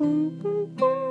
boom, boom, boom.